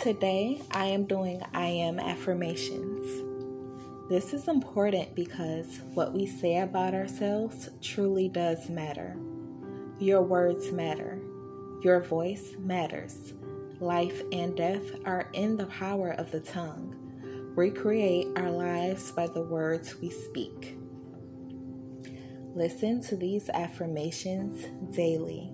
Today, I am doing I am affirmations. This is important because what we say about ourselves truly does matter. Your words matter. Your voice matters. Life and death are in the power of the tongue. We create our lives by the words we speak. Listen to these affirmations daily.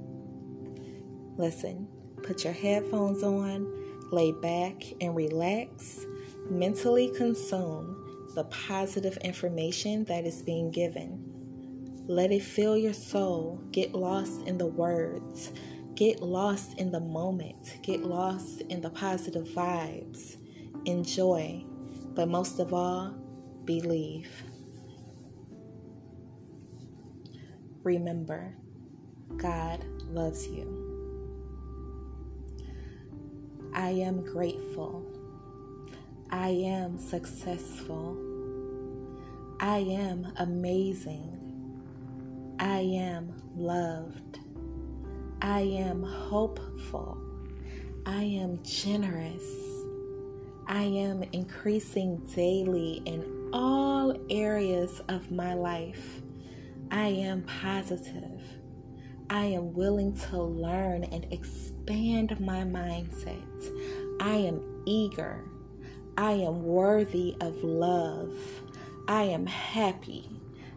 Listen, put your headphones on, lay back and relax. Mentally consume the positive information that is being given. Let it fill your soul. Get lost in the words. Get lost in the moment. Get lost in the positive vibes. Enjoy. But most of all, believe. Remember, God loves you. I am grateful. I am successful. I am amazing. I am loved. I am hopeful. I am generous. I am increasing daily in all areas of my life. I am positive. I am willing to learn and expand my mindset. I am eager. I am worthy of love. I am happy.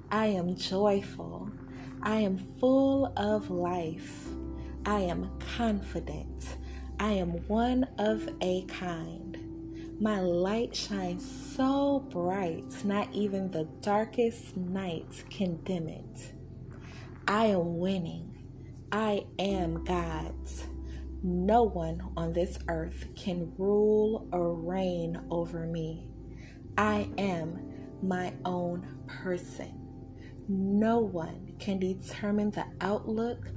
I am joyful. I am full of life. I am confident. I am one of a kind. My light shines so bright, not even the darkest night can dim it. I am winning. I am God's. No one on this earth can rule or reign over me. I am my own person. No one can determine the outlook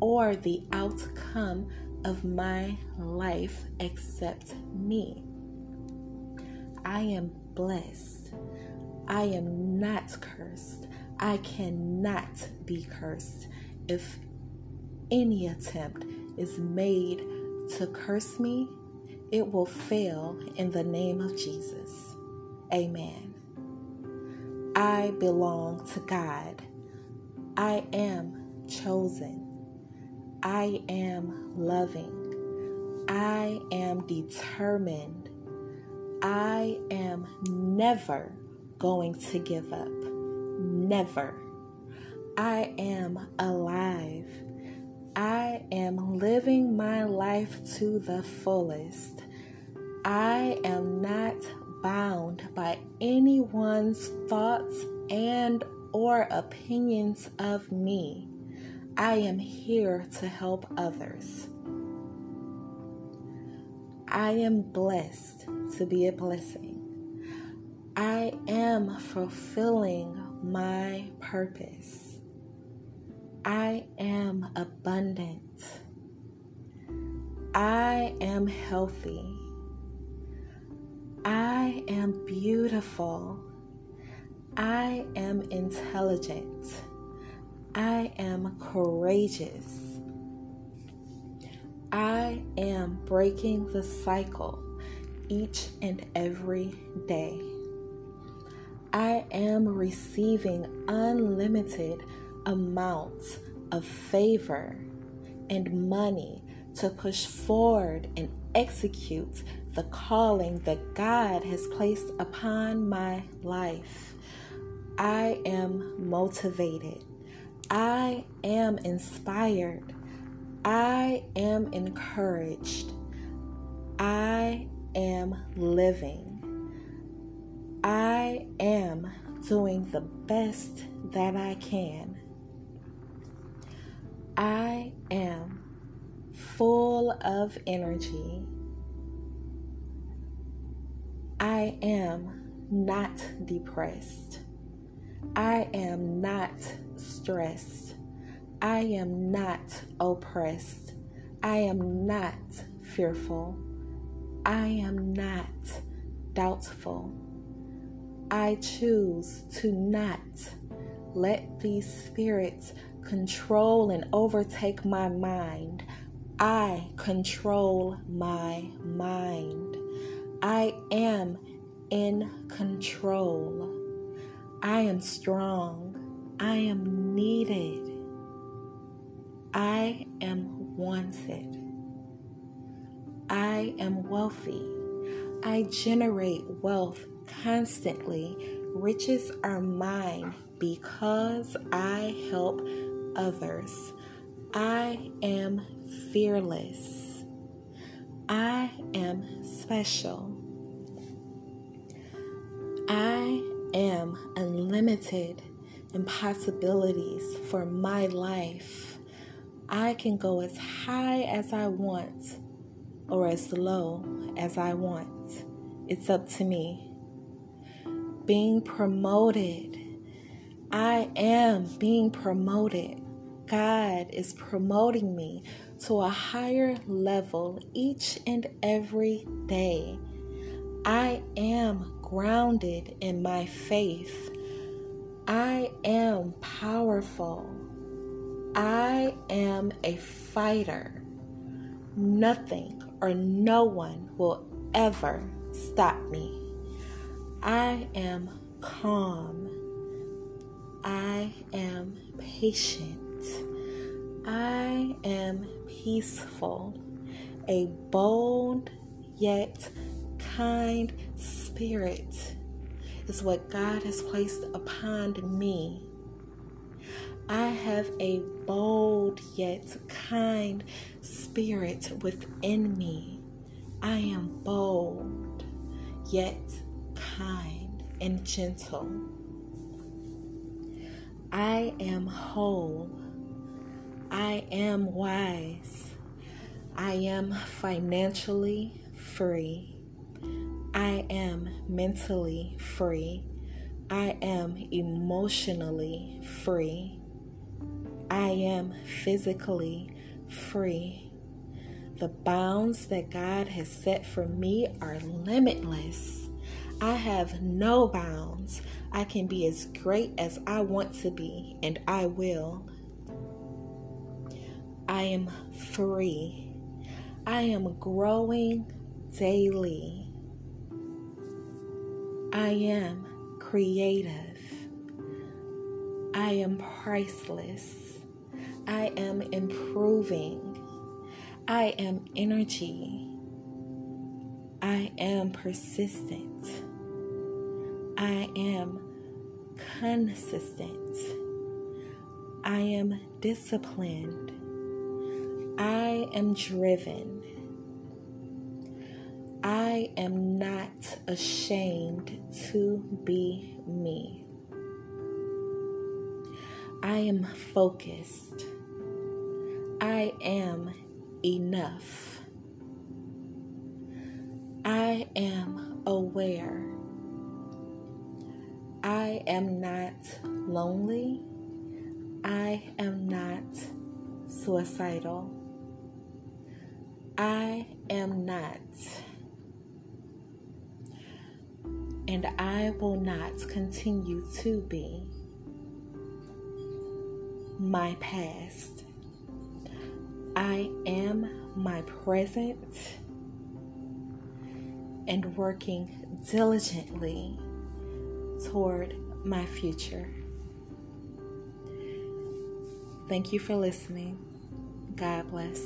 or the outcome of my life except me. I am blessed. I am not cursed. I cannot be cursed. If any attempt is made to curse me, it will fail in the name of Jesus. Amen. I belong to God. I am chosen. I am loving. I am determined. I am never going to give up. Never. I am alive. I am living my life to the fullest. I am not bound by anyone's thoughts and or opinions of me. I am here to help others. I am blessed to be a blessing. I am fulfilling my purpose. I am abundant. I am healthy. I am beautiful. I am intelligent. I am courageous. I am breaking the cycle each and every day. I am receiving unlimited amounts of favor and money to push forward and execute the calling that God has placed upon my life. I am motivated. I am inspired. I am encouraged. I am living. I am doing the best that I can. I am full of energy. I am not depressed. I am not stressed. I am not oppressed. I am not fearful. I am not doubtful. I choose to not let these spirits control and overtake my mind. I control my mind. I am in control. I am strong. I am needed. I am wanted. I am wealthy. I generate wealth constantly. Riches are mine because I help others. I am fearless. I am special. I am unlimited in possibilities for my life. I can go as high as I want or as low as I want. It's up to me. Being promoted. I am being promoted. God is promoting me to a higher level each and every day. I am grounded in my faith. I am powerful. I am a fighter. Nothing or no one will ever stop me. I am calm. I am patient. I am peaceful. A bold yet kind spirit is what God has placed upon me. I have a bold yet kind spirit within me. I am bold yet kind and gentle. I am whole. I am wise. I am financially free. I am mentally free. I am emotionally free. I am physically free. The bounds that God has set for me are limitless. I have no bounds. I can be as great as I want to be, and I will. I am free. I am growing daily. I am creative. I am priceless. I am improving. I am energy. I am persistent. I am consistent. I am disciplined. I am driven. I am not ashamed to be me. I am focused. I am enough. I am aware. I am not lonely. I am not suicidal. I am not and I will not continue to be my past. I am my present and working diligently toward my future. Thank you for listening. God bless.